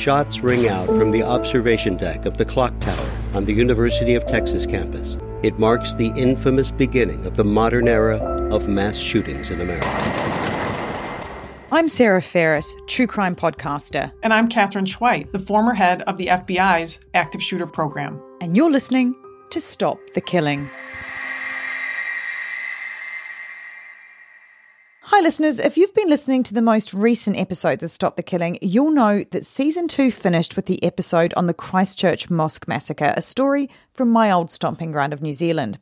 shots ring out from the observation deck of the clock tower on the University of Texas campus. It marks the infamous beginning of the modern era of mass shootings in America. I'm Sarah Ferris, true crime podcaster. And I'm Katherine Schweit, the former head of the FBI's active shooter program. And you're listening to Stop the Killing. Hi, listeners. If you've been listening to the most recent episodes of Stop the Killing, you'll know that season two finished with the episode on the Christchurch Mosque Massacre, a story from my old stomping ground of New Zealand.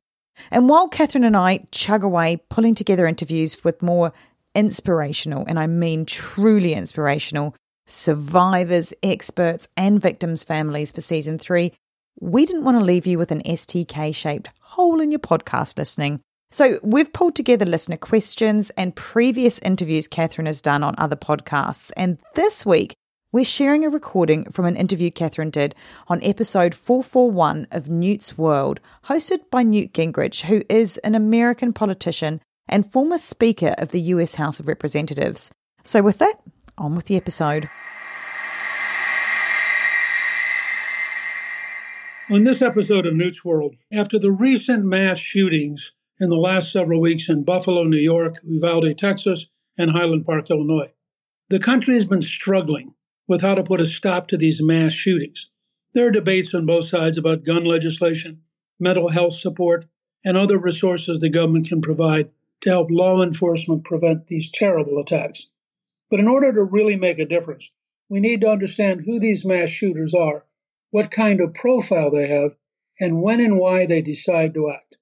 And while Katherine and I chug away pulling together interviews with more inspirational, and I mean truly inspirational, survivors, experts, and victims' families for season three, we didn't want to leave you with an STK shaped hole in your podcast listening. So we've pulled together listener questions and previous interviews Katherine has done on other podcasts. And this week, we're sharing a recording from an interview Katherine did on episode 441 of Newt's World, hosted by Newt Gingrich, who is an American politician and former Speaker of the US House of Representatives. So, with that, on with the episode. On this episode of Newt's World, after the recent mass shootings in the last several weeks in Buffalo, New York, Uvalde, Texas, and Highland Park, Illinois. The country has been struggling with how to put a stop to these mass shootings. There are debates on both sides about gun legislation, mental health support, and other resources the government can provide to help law enforcement prevent these terrible attacks. But in order to really make a difference, we need to understand who these mass shooters are, what kind of profile they have, and when and why they decide to act.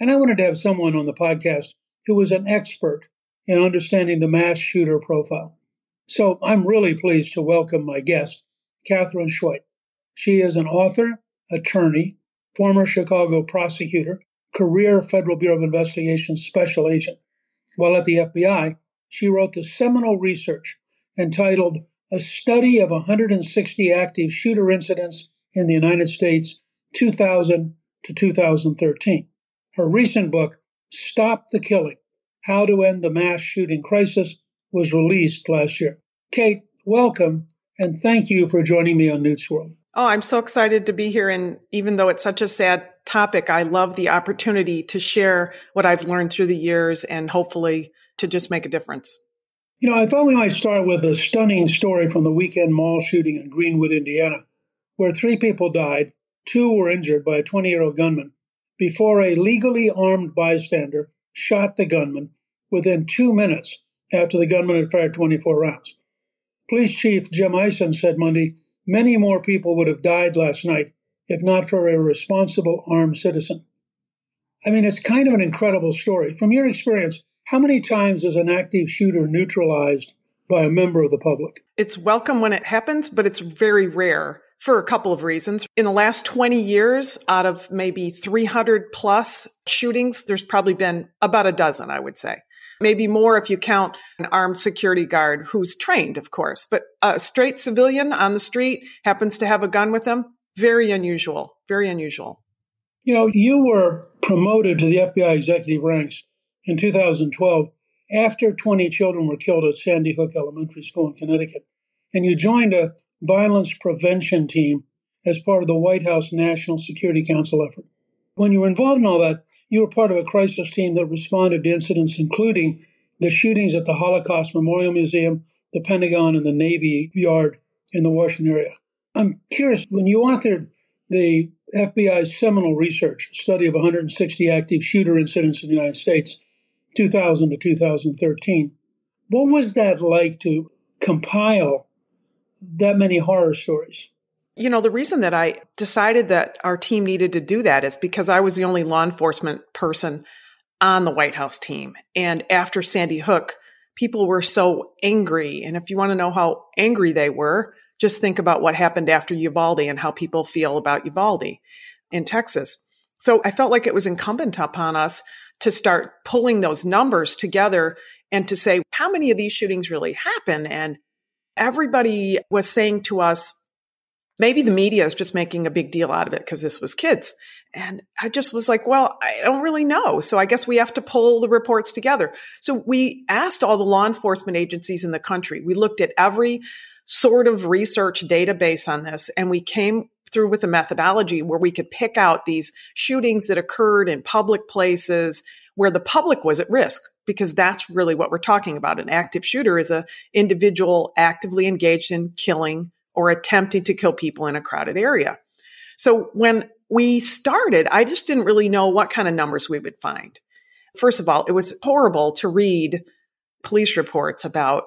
And I wanted to have someone on the podcast who was an expert in understanding the mass shooter profile. So I'm really pleased to welcome my guest, Katherine Schweit. She is an author, attorney, former Chicago prosecutor, career Federal Bureau of Investigation special agent. While at the FBI, she wrote the seminal research entitled A Study of 160 Active Shooter Incidents in the United States, 2000 to 2013. Her recent book, Stop the Killing How to End the Mass Shooting Crisis, was released last year. Kate, welcome, and thank you for joining me on Newt's World. Oh, I'm so excited to be here. And even though it's such a sad topic, I love the opportunity to share what I've learned through the years and hopefully to just make a difference. You know, I thought we might start with a stunning story from the weekend mall shooting in Greenwood, Indiana, where three people died, two were injured by a 20 year old gunman before a legally armed bystander shot the gunman within two minutes after the gunman had fired 24 rounds. Police Chief Jim Ison said Monday many more people would have died last night if not for a responsible armed citizen. I mean, it's kind of an incredible story. From your experience, how many times is an active shooter neutralized by a member of the public? It's welcome when it happens, but it's very rare for a couple of reasons. In the last 20 years, out of maybe 300 plus shootings, there's probably been about a dozen, I would say. Maybe more if you count an armed security guard who's trained, of course, but a straight civilian on the street happens to have a gun with him. Very unusual. Very unusual. You know, you were promoted to the FBI executive ranks in 2012 after 20 children were killed at Sandy Hook Elementary School in Connecticut. And you joined a violence prevention team as part of the White House National Security Council effort. When you were involved in all that, you were part of a crisis team that responded to incidents including the shootings at the Holocaust Memorial Museum, the Pentagon, and the Navy Yard in the Washington area. I'm curious, when you authored the FBI's seminal research study of 160 active shooter incidents in the United States, 2000 to 2013, what was that like to compile that many horror stories. You know, the reason that I decided that our team needed to do that is because I was the only law enforcement person on the White House team. And after Sandy Hook, people were so angry. And if you want to know how angry they were, Just think about what happened after Uvalde and how people feel about Uvalde in Texas. So I felt like it was incumbent upon us to start pulling those numbers together and to say, how many of these shootings really happen? And everybody was saying to us, maybe the media is just making a big deal out of it because this was kids. And I just was like, well, I don't really know. So I guess we have to pull the reports together. So we asked all the law enforcement agencies in the country. We looked at every sort of research database on this and we came through with a methodology where we could pick out these shootings that occurred in public places where the public was at risk because that's really what we're talking about. An active shooter is a individual actively engaged in killing or attempting to kill people in a crowded area. So when we started, I just didn't really know what kind of numbers we would find. First of all, it was horrible to read police reports about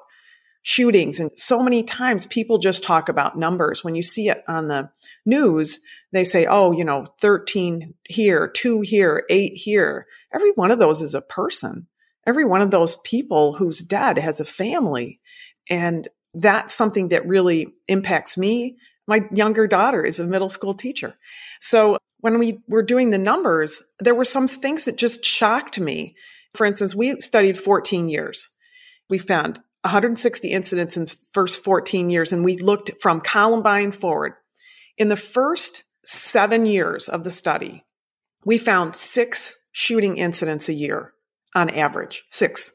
shootings. And so many times people just talk about numbers. When you see it on the news, they say, oh, you know, 13 here, two here, eight here. Every one of those is a person. Every one of those people who's dead has a family. And that's something that really impacts me. My younger daughter is a middle school teacher. So when we were doing the numbers, there were some things that just shocked me. For instance, we studied 14 years. We found 160 incidents in the first 14 years, and we looked from Columbine forward. In the first seven years of the study, we found six shooting incidents a year on average, six.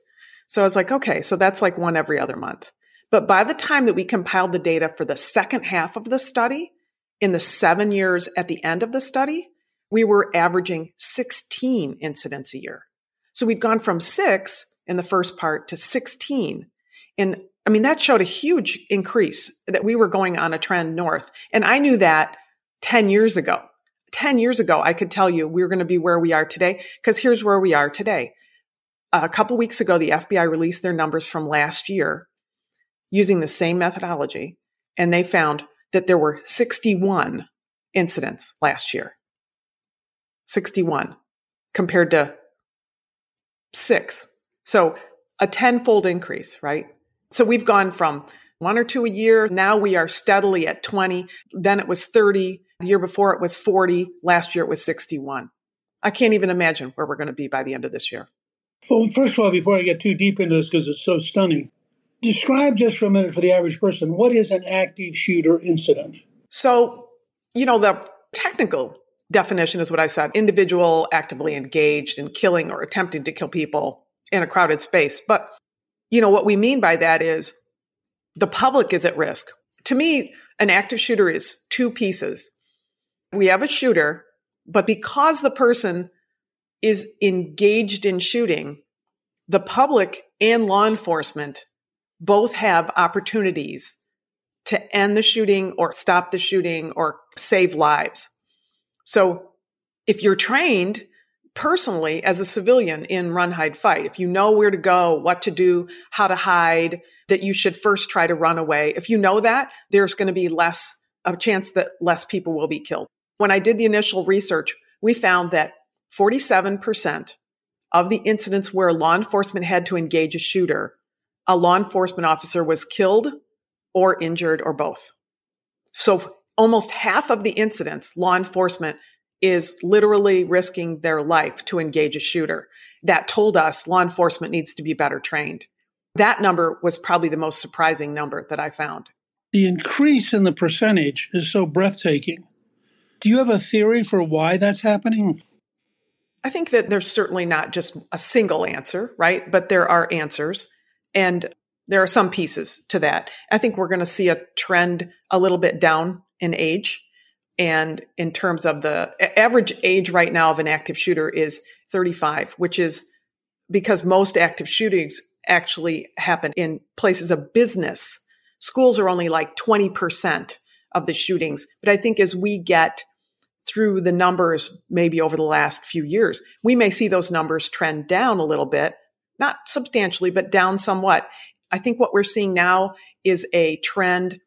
So I was like, okay, so that's like one every other month. But by the time that we compiled the data for the second half of the study, in the seven years at the end of the study, we were averaging 16 incidents a year. So we'd gone from six in the first part to 16 and I mean, that showed a huge increase that we were going on a trend north. And I knew that 10 years ago. 10 years ago, I could tell you we were going to be where we are today because here's where we are today. A couple weeks ago, the FBI released their numbers from last year using the same methodology, and they found that there were 61 incidents last year. 61 compared to six. So a tenfold increase, right? So we've gone from one or two a year. Now we are steadily at 20. Then it was 30. The year before it was 40. Last year it was 61. I can't even imagine where we're going to be by the end of this year. Well, first of all, before I get too deep into this, because it's so stunning, describe just for a minute for the average person what is an active shooter incident? So, you know, the technical definition is what I said individual actively engaged in killing or attempting to kill people in a crowded space. But you know, what we mean by that is the public is at risk. To me, an active shooter is two pieces. We have a shooter, but because the person is engaged in shooting, the public and law enforcement both have opportunities to end the shooting or stop the shooting or save lives. So if you're trained personally as a civilian in run, hide, fight. If you know where to go, what to do, how to hide, that you should first try to run away. If you know that, there's going to be less, a chance that less people will be killed. When I did the initial research, we found that 47% of the incidents where law enforcement had to engage a shooter, a law enforcement officer was killed or injured or both. So almost half of the incidents, law enforcement is literally risking their life to engage a shooter. That told us law enforcement needs to be better trained. That number was probably the most surprising number that I found. The increase in the percentage is so breathtaking. Do you have a theory for why that's happening? I think that there's certainly not just a single answer, right? But there are answers. And there are some pieces to that. I think we're going to see a trend a little bit down in age and in terms of the average age right now of an active shooter is 35, which is because most active shootings actually happen in places of business. Schools are only like 20% of the shootings. But I think as we get through the numbers, maybe over the last few years, we may see those numbers trend down a little bit, not substantially, but down somewhat. I think what we're seeing now is a trend,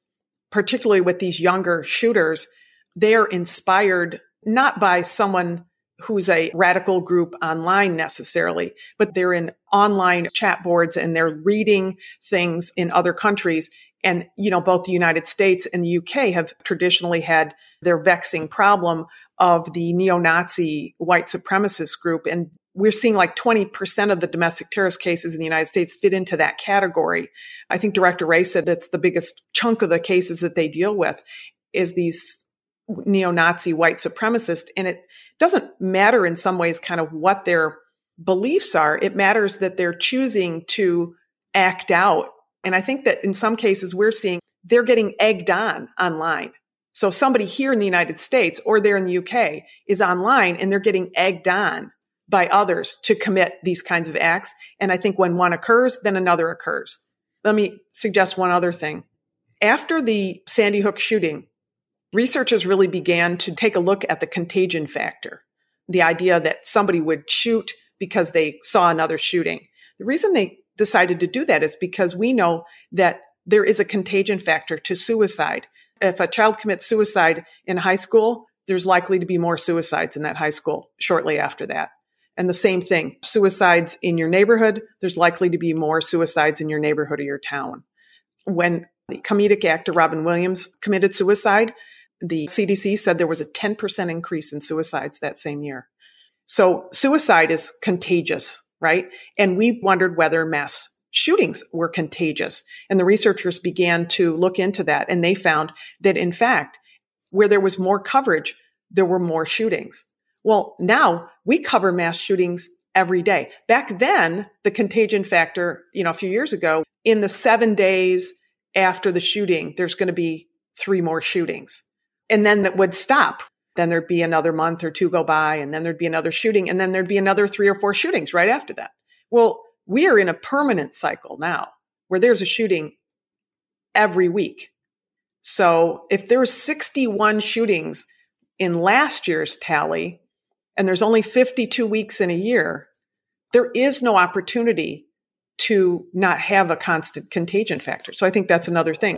particularly with these younger shooters, they're inspired not by someone who's a radical group online necessarily, but they're in online chat boards and they're reading things in other countries And, you know, both the United States and the UK have traditionally had their vexing problem of the neo-Nazi white supremacist group. And we're seeing like 20% of the domestic terrorist cases in the United States fit into that category. I think Director Wray said that's the biggest chunk of the cases that they deal with is these neo-Nazi white supremacists. And it doesn't matter in some ways kind of what their beliefs are. It matters that they're choosing to act out. And I think that in some cases we're seeing they're getting egged on online. So somebody here in the United States or there in the UK is online and they're getting egged on by others to commit these kinds of acts. And I think when one occurs, then another occurs. Let me suggest one other thing. After the Sandy Hook shooting, researchers really began to take a look at the contagion factor, the idea that somebody would shoot because they saw another shooting. The reason they decided to do that is because we know that there is a contagion factor to suicide. If a child commits suicide in high school, there's likely to be more suicides in that high school shortly after that. And the same thing, suicides in your neighborhood, there's likely to be more suicides in your neighborhood or your town. When the comedic actor Robin Williams committed suicide, the CDC said there was a 10% increase in suicides that same year. So suicide is contagious, right? And we wondered whether mass shootings were contagious. And the researchers began to look into that and they found that in fact, where there was more coverage, there were more shootings. Well, now we cover mass shootings every day. Back then, the contagion factor, you know, a few years ago, in the seven days after the shooting, there's going to be three more shootings. And then it would stop. Then there'd be another month or two go by, and then there'd be another shooting, and then there'd be another three or four shootings right after that. Well, we are in a permanent cycle now where there's a shooting every week. So if there's 61 shootings in last year's tally, and there's only 52 weeks in a year, there is no opportunity to not have a constant contagion factor. So I think that's another thing.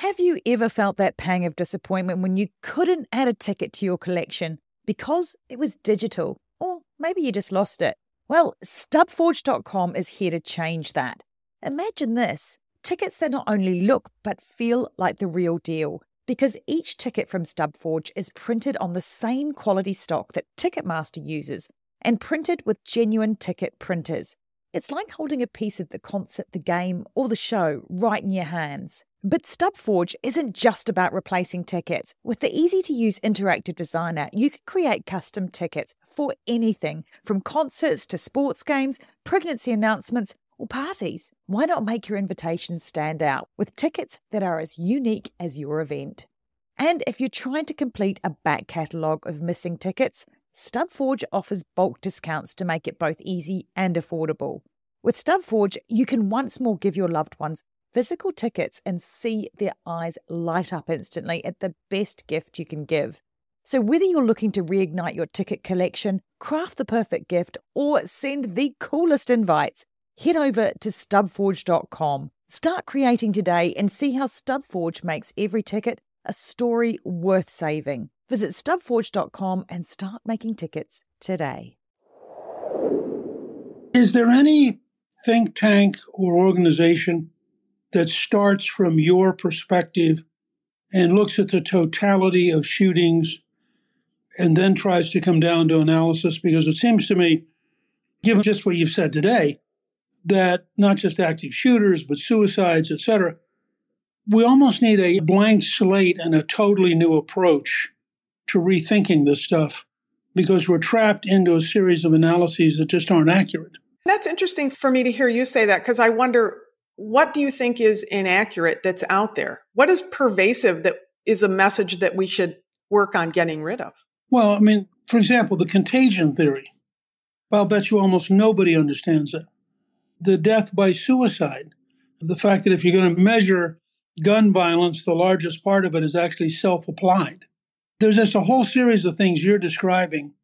Have you ever felt that pang of disappointment when you couldn't add a ticket to your collection because it was digital? Or maybe you just lost it? Well, stubforge.com is here to change that. Imagine this Tickets that not only look but feel like the real deal. Because each ticket from Stubforge is printed on the same quality stock that Ticketmaster uses and printed with genuine ticket printers. It's like holding a piece of the concert, the game, or the show right in your hands. But Stubforge isn't just about replacing tickets. With the easy to use interactive designer, you can create custom tickets for anything from concerts to sports games, pregnancy announcements, or parties. Why not make your invitations stand out with tickets that are as unique as your event? And if you're trying to complete a back catalogue of missing tickets, Stubforge offers bulk discounts to make it both easy and affordable. With Stubforge, you can once more give your loved ones physical tickets and see their eyes light up instantly at the best gift you can give. So, whether you're looking to reignite your ticket collection, craft the perfect gift, or send the coolest invites, head over to stubforge.com. Start creating today and see how Stubforge makes every ticket a story worth saving. Visit stubforge.com and start making tickets today. Is there any think tank or organization that starts from your perspective and looks at the totality of shootings and then tries to come down to analysis? Because it seems to me, given just what you've said today, that not just active shooters, but suicides, etc., we almost need a blank slate and a totally new approach to rethinking this stuff because we're trapped into a series of analyses that just aren't accurate. That's interesting for me to hear you say that because I wonder what do you think is inaccurate that's out there? What is pervasive that is a message that we should work on getting rid of? Well, I mean, for example, the contagion theory. I'll bet you almost nobody understands it the death by suicide. the fact that if you're going to measure gun violence, the largest part of it is actually self applied. There's just a whole series of things you're describing.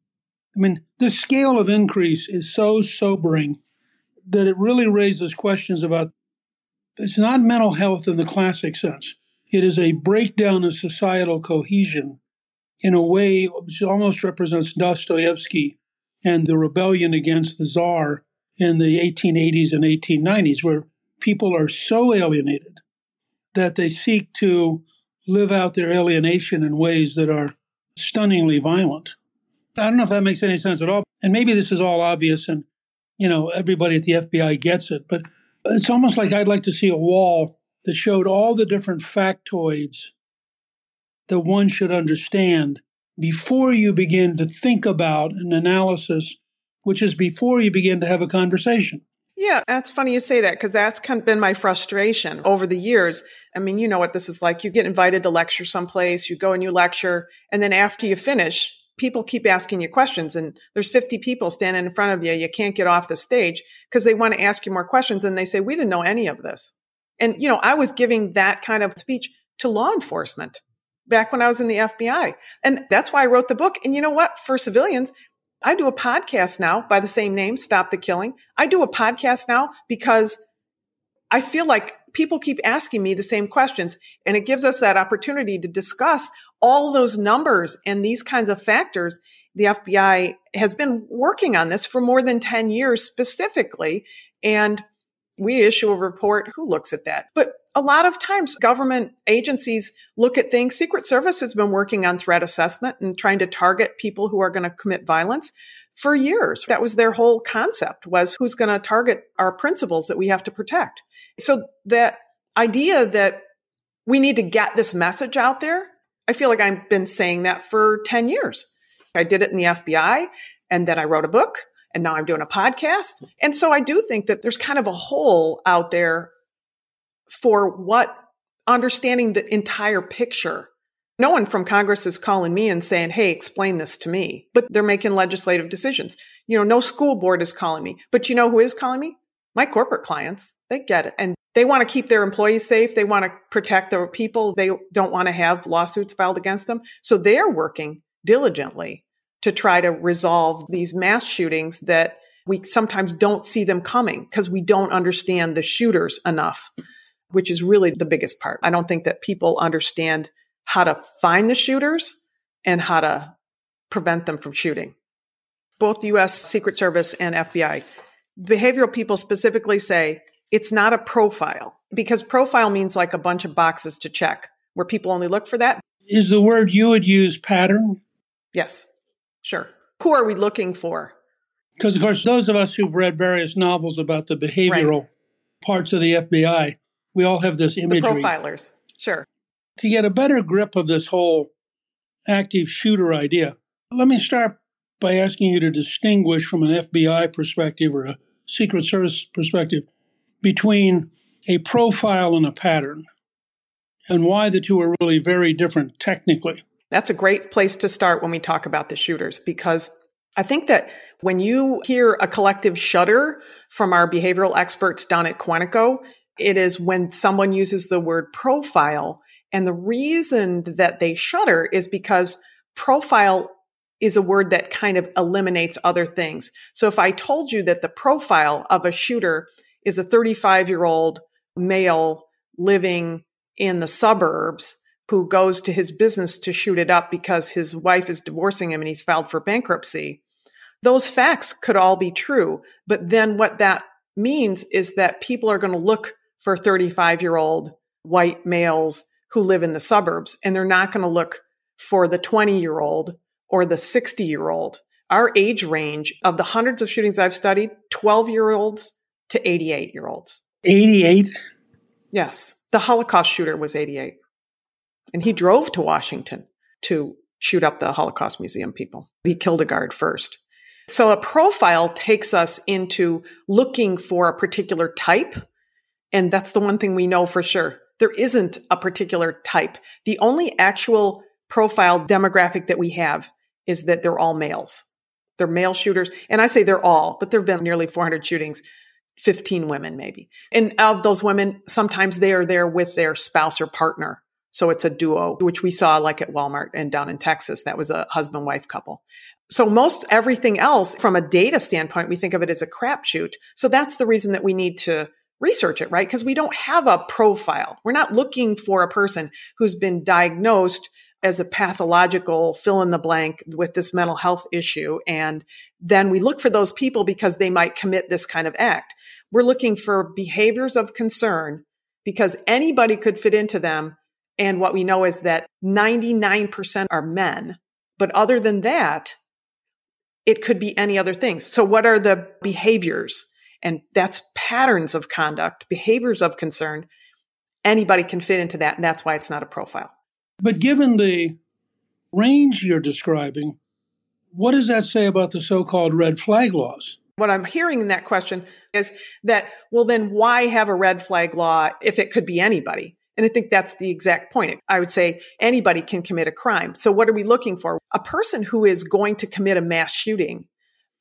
I mean, the scale of increase is so sobering that it really raises questions about it's not mental health in the classic sense. It is a breakdown of societal cohesion in a way which almost represents Dostoevsky and the rebellion against the Tsar in the 1880s and 1890s, where people are so alienated that they seek to live out their alienation in ways that are stunningly violent. I don't know if that makes any sense at all. And maybe this is all obvious and, you know, everybody at the FBI gets it, but it's almost like I'd like to see a wall that showed all the different factoids that one should understand before you begin to think about an analysis, which is before you begin to have a conversation. Yeah, that's funny you say that because that's kind of been my frustration over the years. I mean, you know what this is like. You get invited to lecture someplace, you go and you lecture, and then after you finish, people keep asking you questions and there's 50 people standing in front of you. You can't get off the stage because they want to ask you more questions and they say, we didn't know any of this. And, you know, I was giving that kind of speech to law enforcement back when I was in the FBI. And that's why I wrote the book. And you know what? For civilians, I do a podcast now by the same name, Stop the Killing. I do a podcast now because I feel like people keep asking me the same questions and it gives us that opportunity to discuss all those numbers and these kinds of factors. The FBI has been working on this for more than 10 years specifically. And we issue a report. Who looks at that? But a lot of times government agencies look at things. Secret Service has been working on threat assessment and trying to target people who are going to commit violence for years. That was their whole concept was who's going to target our principals that we have to protect. So that idea that we need to get this message out there, I feel like I've been saying that for 10 years. I did it in the FBI and then I wrote a book and now I'm doing a podcast. And so I do think that there's kind of a hole out there for what understanding the entire picture. No one from Congress is calling me and saying, Hey, explain this to me, but they're making legislative decisions. You know, no school board is calling me, but you know who is calling me? My corporate clients. They get it. And they want to keep their employees safe. They want to protect their people. They don't want to have lawsuits filed against them. So they're working diligently to try to resolve these mass shootings that we sometimes don't see them coming because we don't understand the shooters enough which is really the biggest part. I don't think that people understand how to find the shooters and how to prevent them from shooting. Both US Secret Service and FBI. Behavioral people specifically say it's not a profile because profile means like a bunch of boxes to check where people only look for that. Is the word you would use pattern? Yes, sure. Who are we looking for? Because, of course, those of us who've read various novels about the behavioral right. parts of the FBI we all have this imagery. The profilers, sure. To get a better grip of this whole active shooter idea, let me start by asking you to distinguish from an FBI perspective or a Secret Service perspective between a profile and a pattern and why the two are really very different technically. That's a great place to start when we talk about the shooters because I think that when you hear a collective shudder from our behavioral experts down at Quantico, it is when someone uses the word profile. And the reason that they shudder is because profile is a word that kind of eliminates other things. So if I told you that the profile of a shooter is a 35 year old male living in the suburbs who goes to his business to shoot it up because his wife is divorcing him and he's filed for bankruptcy. Those facts could all be true. But then what that means is that people are going to look for 35 year old white males who live in the suburbs and they're not going to look for the 20 year old or the 60 year old. Our age range of the hundreds of shootings I've studied, 12 year olds to 88 year olds. 88? Yes. The Holocaust shooter was 88. And he drove to Washington to shoot up the Holocaust Museum people. He killed a guard first. So a profile takes us into looking for a particular type and that's the one thing we know for sure. There isn't a particular type. The only actual profile demographic that we have is that they're all males. They're male shooters. And I say they're all, but there have been nearly 400 shootings. 15 women maybe. And of those women, sometimes they are there with their spouse or partner. So it's a duo, which we saw like at Walmart and down in Texas. That was a husband wife couple. So most everything else from a data standpoint, we think of it as a crapshoot. So that's the reason that we need to research it, right? Because we don't have a profile. We're not looking for a person who's been diagnosed as a pathological fill in the blank with this mental health issue. And then we look for those people because they might commit this kind of act. We're looking for behaviors of concern because anybody could fit into them. And what we know is that 99% are men. But other than that, it could be any other things. So what are the behaviors? And that's patterns of conduct, behaviors of concern. Anybody can fit into that. And that's why it's not a profile. But given the range you're describing, what does that say about the so called red flag laws? What I'm hearing in that question is that, well, then why have a red flag law if it could be anybody? And I think that's the exact point. I would say anybody can commit a crime. So what are we looking for? A person who is going to commit a mass shooting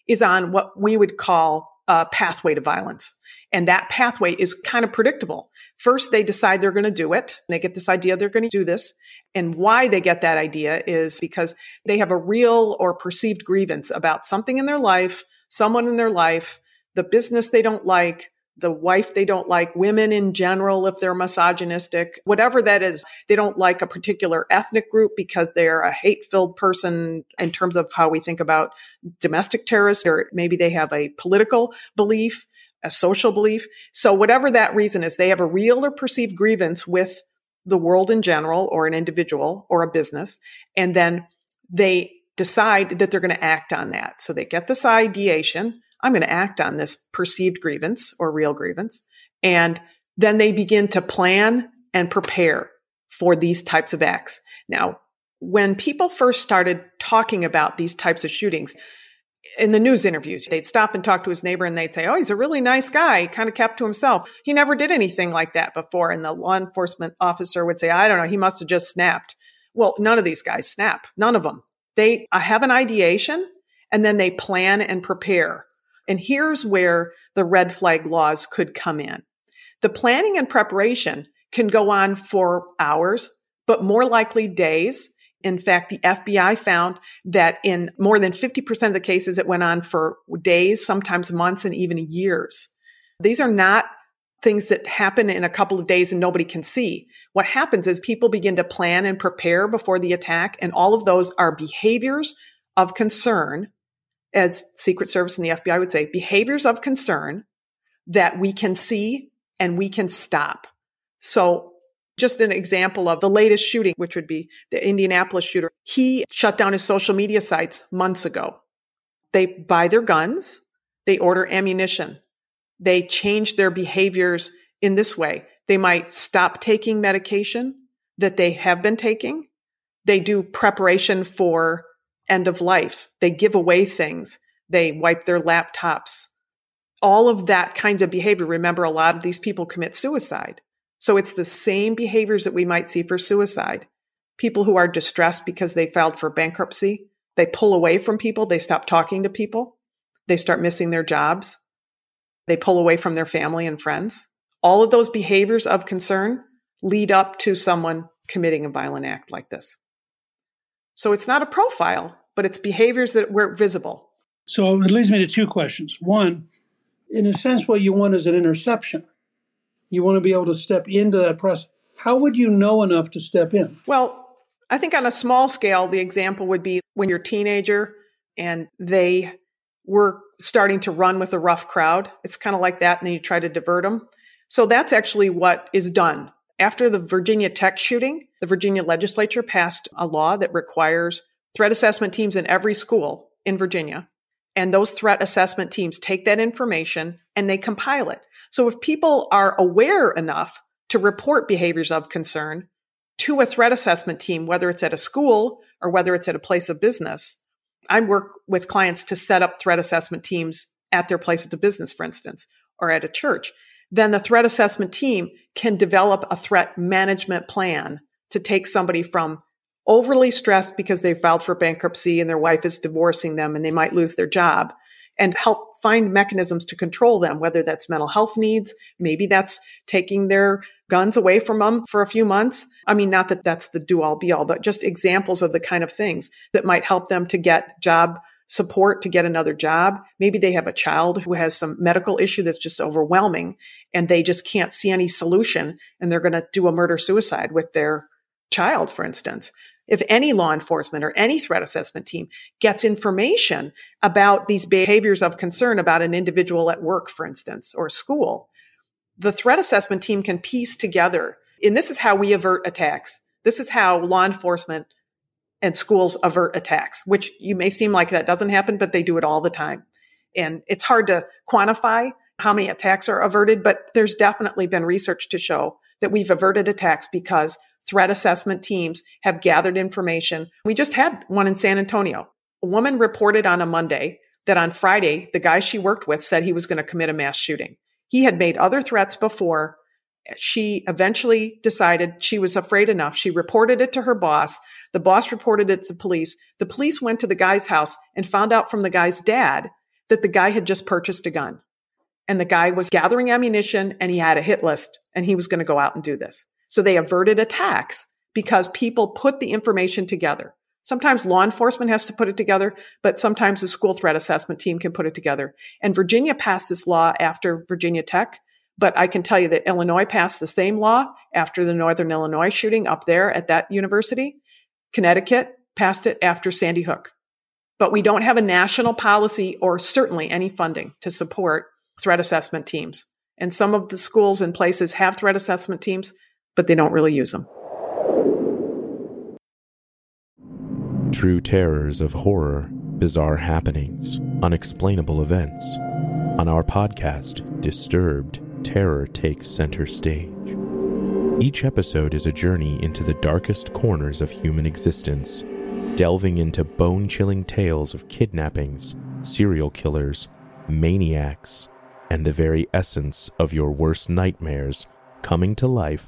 is on what we would call a pathway to violence. And that pathway is kind of predictable. First, they decide they're going to do it. They get this idea they're going to do this. And why they get that idea is because they have a real or perceived grievance about something in their life, someone in their life, the business they don't like, the wife they don't like, women in general, if they're misogynistic, whatever that is. They don't like a particular ethnic group because they're a hate filled person in terms of how we think about domestic terrorists, or maybe they have a political belief, a social belief. So whatever that reason is, they have a real or perceived grievance with the world in general or an individual or a business. And then they decide that they're going to act on that. So they get this ideation. I'm going to act on this perceived grievance or real grievance. And then they begin to plan and prepare for these types of acts. Now, when people first started talking about these types of shootings, in the news interviews, they'd stop and talk to his neighbor and they'd say, Oh, he's a really nice guy. He kind of kept to himself. He never did anything like that before. And the law enforcement officer would say, I don't know. He must have just snapped. Well, none of these guys snap. None of them. They have an ideation and then they plan and prepare. And here's where the red flag laws could come in. The planning and preparation can go on for hours, but more likely days in fact, the FBI found that in more than 50% of the cases, it went on for days, sometimes months, and even years. These are not things that happen in a couple of days and nobody can see. What happens is people begin to plan and prepare before the attack, and all of those are behaviors of concern, as Secret Service and the FBI would say, behaviors of concern that we can see and we can stop. So just an example of the latest shooting, which would be the Indianapolis shooter. He shut down his social media sites months ago. They buy their guns, they order ammunition, they change their behaviors in this way. They might stop taking medication that they have been taking. They do preparation for end of life. They give away things. They wipe their laptops. All of that kinds of behavior. Remember, a lot of these people commit suicide. So it's the same behaviors that we might see for suicide. People who are distressed because they filed for bankruptcy, they pull away from people, they stop talking to people, they start missing their jobs, they pull away from their family and friends. All of those behaviors of concern lead up to someone committing a violent act like this. So it's not a profile, but it's behaviors that were visible. So it leads me to two questions. One, in a sense, what you want is an interception. You want to be able to step into that process. How would you know enough to step in? Well, I think on a small scale, the example would be when you're a teenager and they were starting to run with a rough crowd. It's kind of like that, and then you try to divert them. So that's actually what is done. After the Virginia Tech shooting, the Virginia legislature passed a law that requires threat assessment teams in every school in Virginia. And those threat assessment teams take that information and they compile it. So if people are aware enough to report behaviors of concern to a threat assessment team, whether it's at a school or whether it's at a place of business, I work with clients to set up threat assessment teams at their place of business, for instance, or at a church. Then the threat assessment team can develop a threat management plan to take somebody from overly stressed because they filed for bankruptcy and their wife is divorcing them and they might lose their job and help find mechanisms to control them, whether that's mental health needs, maybe that's taking their guns away from them for a few months. I mean, not that that's the do all be all, but just examples of the kind of things that might help them to get job support to get another job. Maybe they have a child who has some medical issue that's just overwhelming and they just can't see any solution and they're going to do a murder suicide with their child, for instance. If any law enforcement or any threat assessment team gets information about these behaviors of concern about an individual at work, for instance, or school, the threat assessment team can piece together. And this is how we avert attacks. This is how law enforcement and schools avert attacks, which you may seem like that doesn't happen, but they do it all the time. And it's hard to quantify how many attacks are averted, but there's definitely been research to show that we've averted attacks because threat assessment teams have gathered information. We just had one in San Antonio. A woman reported on a Monday that on Friday, the guy she worked with said he was going to commit a mass shooting. He had made other threats before. She eventually decided she was afraid enough. She reported it to her boss. The boss reported it to the police. The police went to the guy's house and found out from the guy's dad that the guy had just purchased a gun. And the guy was gathering ammunition and he had a hit list and he was going to go out and do this. So they averted attacks because people put the information together. Sometimes law enforcement has to put it together, but sometimes the school threat assessment team can put it together. And Virginia passed this law after Virginia Tech, but I can tell you that Illinois passed the same law after the Northern Illinois shooting up there at that university. Connecticut passed it after Sandy Hook. But we don't have a national policy or certainly any funding to support threat assessment teams. And some of the schools and places have threat assessment teams, but they don't really use them. True terrors of horror, bizarre happenings, unexplainable events. On our podcast, Disturbed, terror takes center stage. Each episode is a journey into the darkest corners of human existence, delving into bone chilling tales of kidnappings, serial killers, maniacs, and the very essence of your worst nightmares coming to life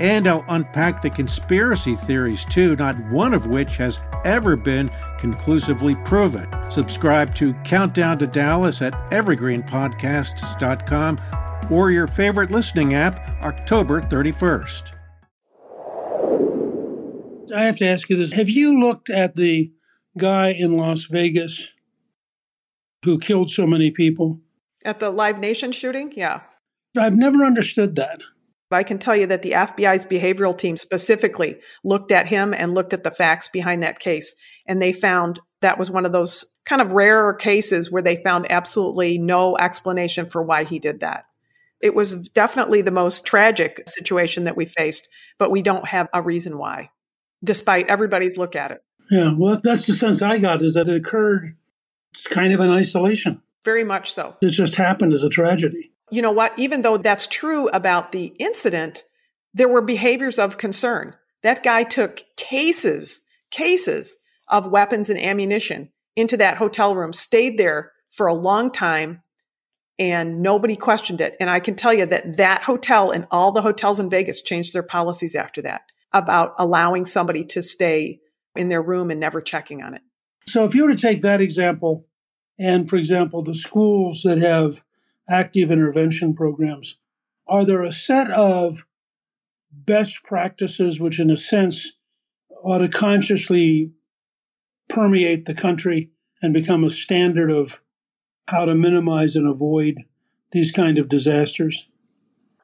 and I'll unpack the conspiracy theories too, not one of which has ever been conclusively proven. Subscribe to Countdown to Dallas at evergreenpodcasts.com or your favorite listening app, October 31st. I have to ask you this. Have you looked at the guy in Las Vegas who killed so many people? At the Live Nation shooting? Yeah. I've never understood that. I can tell you that the FBI's behavioral team specifically looked at him and looked at the facts behind that case. And they found that was one of those kind of rarer cases where they found absolutely no explanation for why he did that. It was definitely the most tragic situation that we faced, but we don't have a reason why, despite everybody's look at it. Yeah, well, that's the sense I got is that it occurred it's kind of in isolation. Very much so. It just happened as a tragedy. You know what? Even though that's true about the incident, there were behaviors of concern. That guy took cases, cases of weapons and ammunition into that hotel room, stayed there for a long time, and nobody questioned it. And I can tell you that that hotel and all the hotels in Vegas changed their policies after that about allowing somebody to stay in their room and never checking on it. So if you were to take that example, and for example, the schools that have active intervention programs, are there a set of best practices which, in a sense, ought to consciously permeate the country and become a standard of how to minimize and avoid these kind of disasters?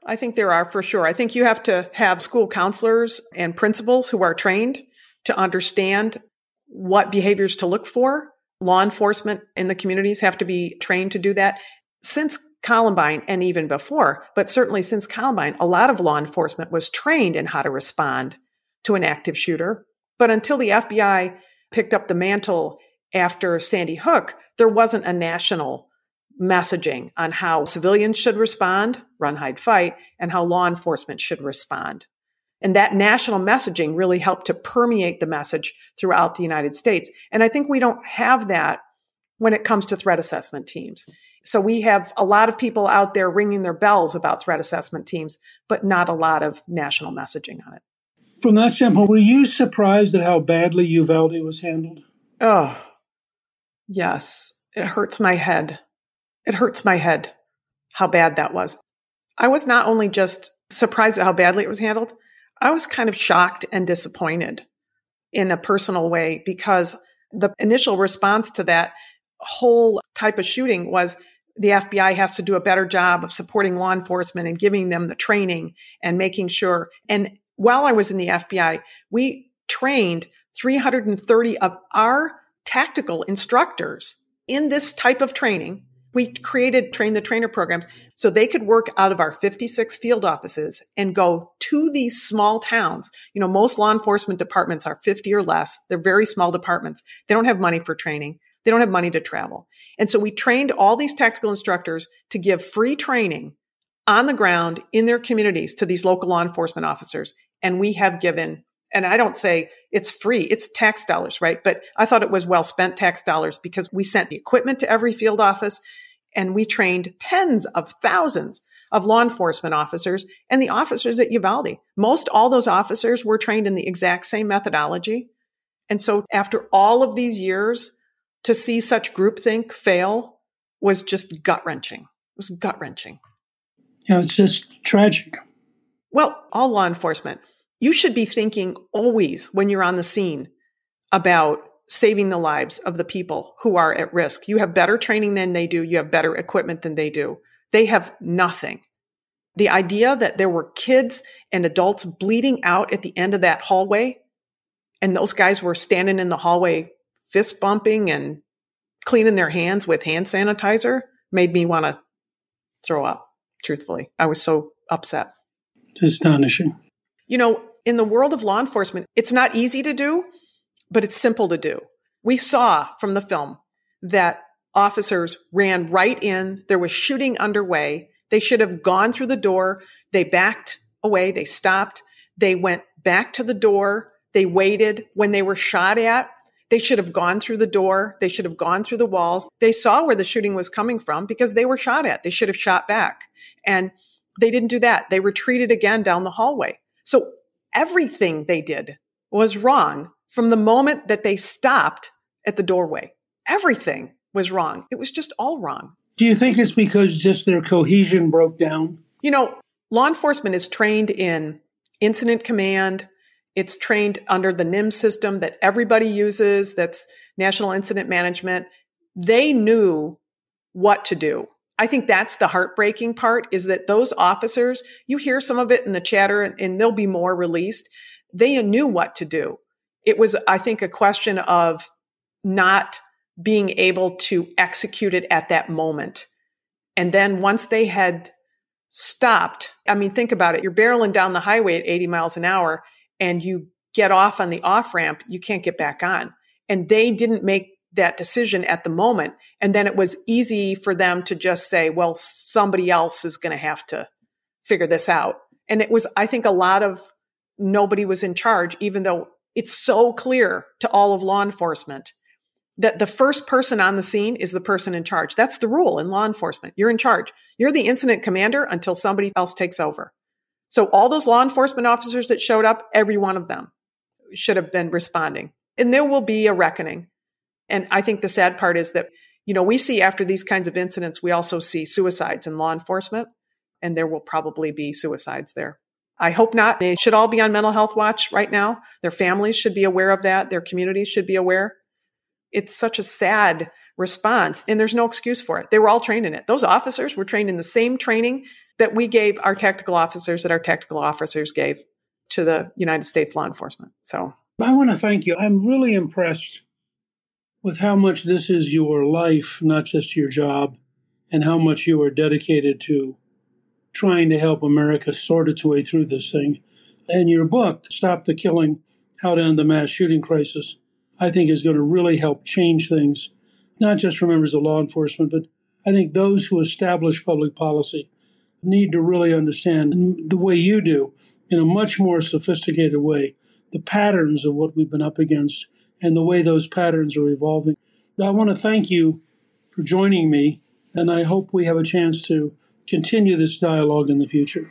I think there are for sure. I think you have to have school counselors and principals who are trained to understand what behaviors to look for. Law enforcement in the communities have to be trained to do that. Since Columbine and even before, but certainly since Columbine, a lot of law enforcement was trained in how to respond to an active shooter. But until the FBI picked up the mantle after Sandy Hook, there wasn't a national messaging on how civilians should respond, run, hide, fight, and how law enforcement should respond. And that national messaging really helped to permeate the message throughout the United States. And I think we don't have that when it comes to threat assessment teams. So we have a lot of people out there ringing their bells about threat assessment teams, but not a lot of national messaging on it. From that standpoint, were you surprised at how badly Uvalde was handled? Oh, yes. It hurts my head. It hurts my head how bad that was. I was not only just surprised at how badly it was handled, I was kind of shocked and disappointed in a personal way because the initial response to that whole type of shooting was the FBI has to do a better job of supporting law enforcement and giving them the training and making sure. And while I was in the FBI, we trained 330 of our tactical instructors in this type of training. We created train the trainer programs so they could work out of our 56 field offices and go to these small towns. You know, most law enforcement departments are 50 or less. They're very small departments. They don't have money for training. They don't have money to travel. And so we trained all these tactical instructors to give free training on the ground in their communities to these local law enforcement officers. And we have given, and I don't say it's free, it's tax dollars, right? But I thought it was well spent tax dollars because we sent the equipment to every field office and we trained tens of thousands of law enforcement officers and the officers at Uvalde. Most all those officers were trained in the exact same methodology. And so after all of these years, to see such groupthink fail was just gut wrenching. It was gut wrenching. Yeah, it's just tragic. Well, all law enforcement, you should be thinking always when you're on the scene about saving the lives of the people who are at risk. You have better training than they do. You have better equipment than they do. They have nothing. The idea that there were kids and adults bleeding out at the end of that hallway and those guys were standing in the hallway fist bumping and cleaning their hands with hand sanitizer made me want to throw up, truthfully. I was so upset. It's astonishing. You know, in the world of law enforcement, it's not easy to do, but it's simple to do. We saw from the film that officers ran right in. There was shooting underway. They should have gone through the door. They backed away. They stopped. They went back to the door. They waited. When they were shot at, they should have gone through the door. They should have gone through the walls. They saw where the shooting was coming from because they were shot at. They should have shot back. And they didn't do that. They retreated again down the hallway. So everything they did was wrong from the moment that they stopped at the doorway. Everything was wrong. It was just all wrong. Do you think it's because just their cohesion broke down? You know, law enforcement is trained in incident command, it's trained under the NIM system that everybody uses, that's National Incident Management. They knew what to do. I think that's the heartbreaking part is that those officers, you hear some of it in the chatter and there'll be more released. They knew what to do. It was, I think, a question of not being able to execute it at that moment. And then once they had stopped, I mean, think about it. You're barreling down the highway at 80 miles an hour and you get off on the off ramp, you can't get back on. And they didn't make that decision at the moment. And then it was easy for them to just say, well, somebody else is going to have to figure this out. And it was, I think, a lot of nobody was in charge, even though it's so clear to all of law enforcement that the first person on the scene is the person in charge. That's the rule in law enforcement. You're in charge. You're the incident commander until somebody else takes over. So all those law enforcement officers that showed up, every one of them should have been responding. And there will be a reckoning. And I think the sad part is that, you know, we see after these kinds of incidents, we also see suicides in law enforcement, and there will probably be suicides there. I hope not. They should all be on mental health watch right now. Their families should be aware of that. Their communities should be aware. It's such a sad response, and there's no excuse for it. They were all trained in it. Those officers were trained in the same training that we gave our tactical officers, that our tactical officers gave to the United States law enforcement. So I want to thank you. I'm really impressed with how much this is your life, not just your job, and how much you are dedicated to trying to help America sort its way through this thing. And your book, Stop the Killing How to End the Mass Shooting Crisis, I think is going to really help change things, not just for members of law enforcement, but I think those who establish public policy need to really understand the way you do, in a much more sophisticated way, the patterns of what we've been up against and the way those patterns are evolving. I want to thank you for joining me, and I hope we have a chance to continue this dialogue in the future.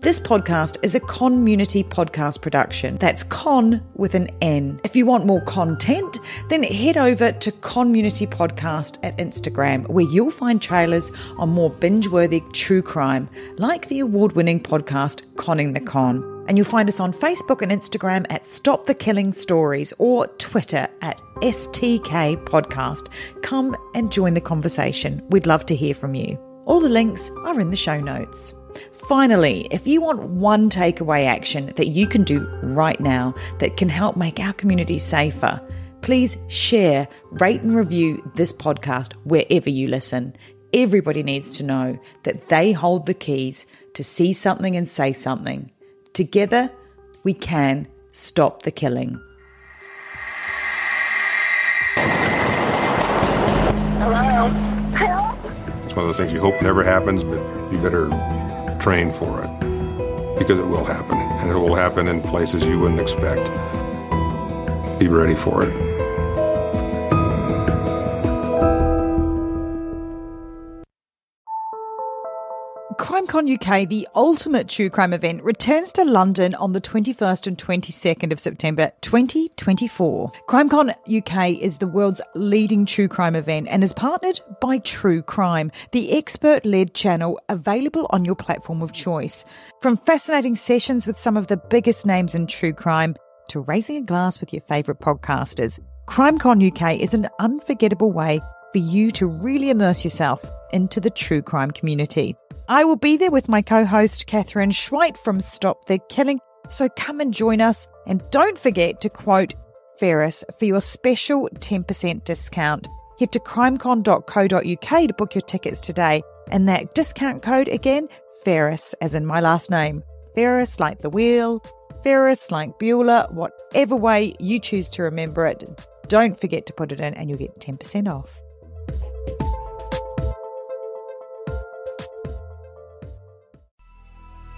This podcast is a CONmunity podcast production. That's con with an N. If you want more content, then head over to Conmunity Podcast at Instagram, where you'll find trailers on more binge worthy true crime, like the award winning podcast Conning the Con. And you'll find us on Facebook and Instagram at Stop the Killing Stories or Twitter at STK Podcast. Come and join the conversation. We'd love to hear from you. All the links are in the show notes. Finally, if you want one takeaway action that you can do right now that can help make our community safer, please share, rate, and review this podcast wherever you listen. Everybody needs to know that they hold the keys to see something and say something. Together, we can stop the killing. Hello? Help? It's one of those things you hope never happens, but you better train for it because it will happen and it will happen in places you wouldn't expect. Be ready for it. CrimeCon UK, the ultimate true crime event, returns to London on the 21st and 22nd of September 2024. CrimeCon UK is the world's leading true crime event and is partnered by True Crime, the expert led channel available on your platform of choice. From fascinating sessions with some of the biggest names in true crime to raising a glass with your favourite podcasters, CrimeCon UK is an unforgettable way for you to really immerse yourself into the true crime community. I will be there with my co host, Katherine Schweit from Stop the Killing. So come and join us. And don't forget to quote Ferris for your special 10% discount. Head to crimecon.co.uk to book your tickets today. And that discount code again, Ferris, as in my last name. Ferris like the wheel, Ferris like Bueller, whatever way you choose to remember it. Don't forget to put it in and you'll get 10% off.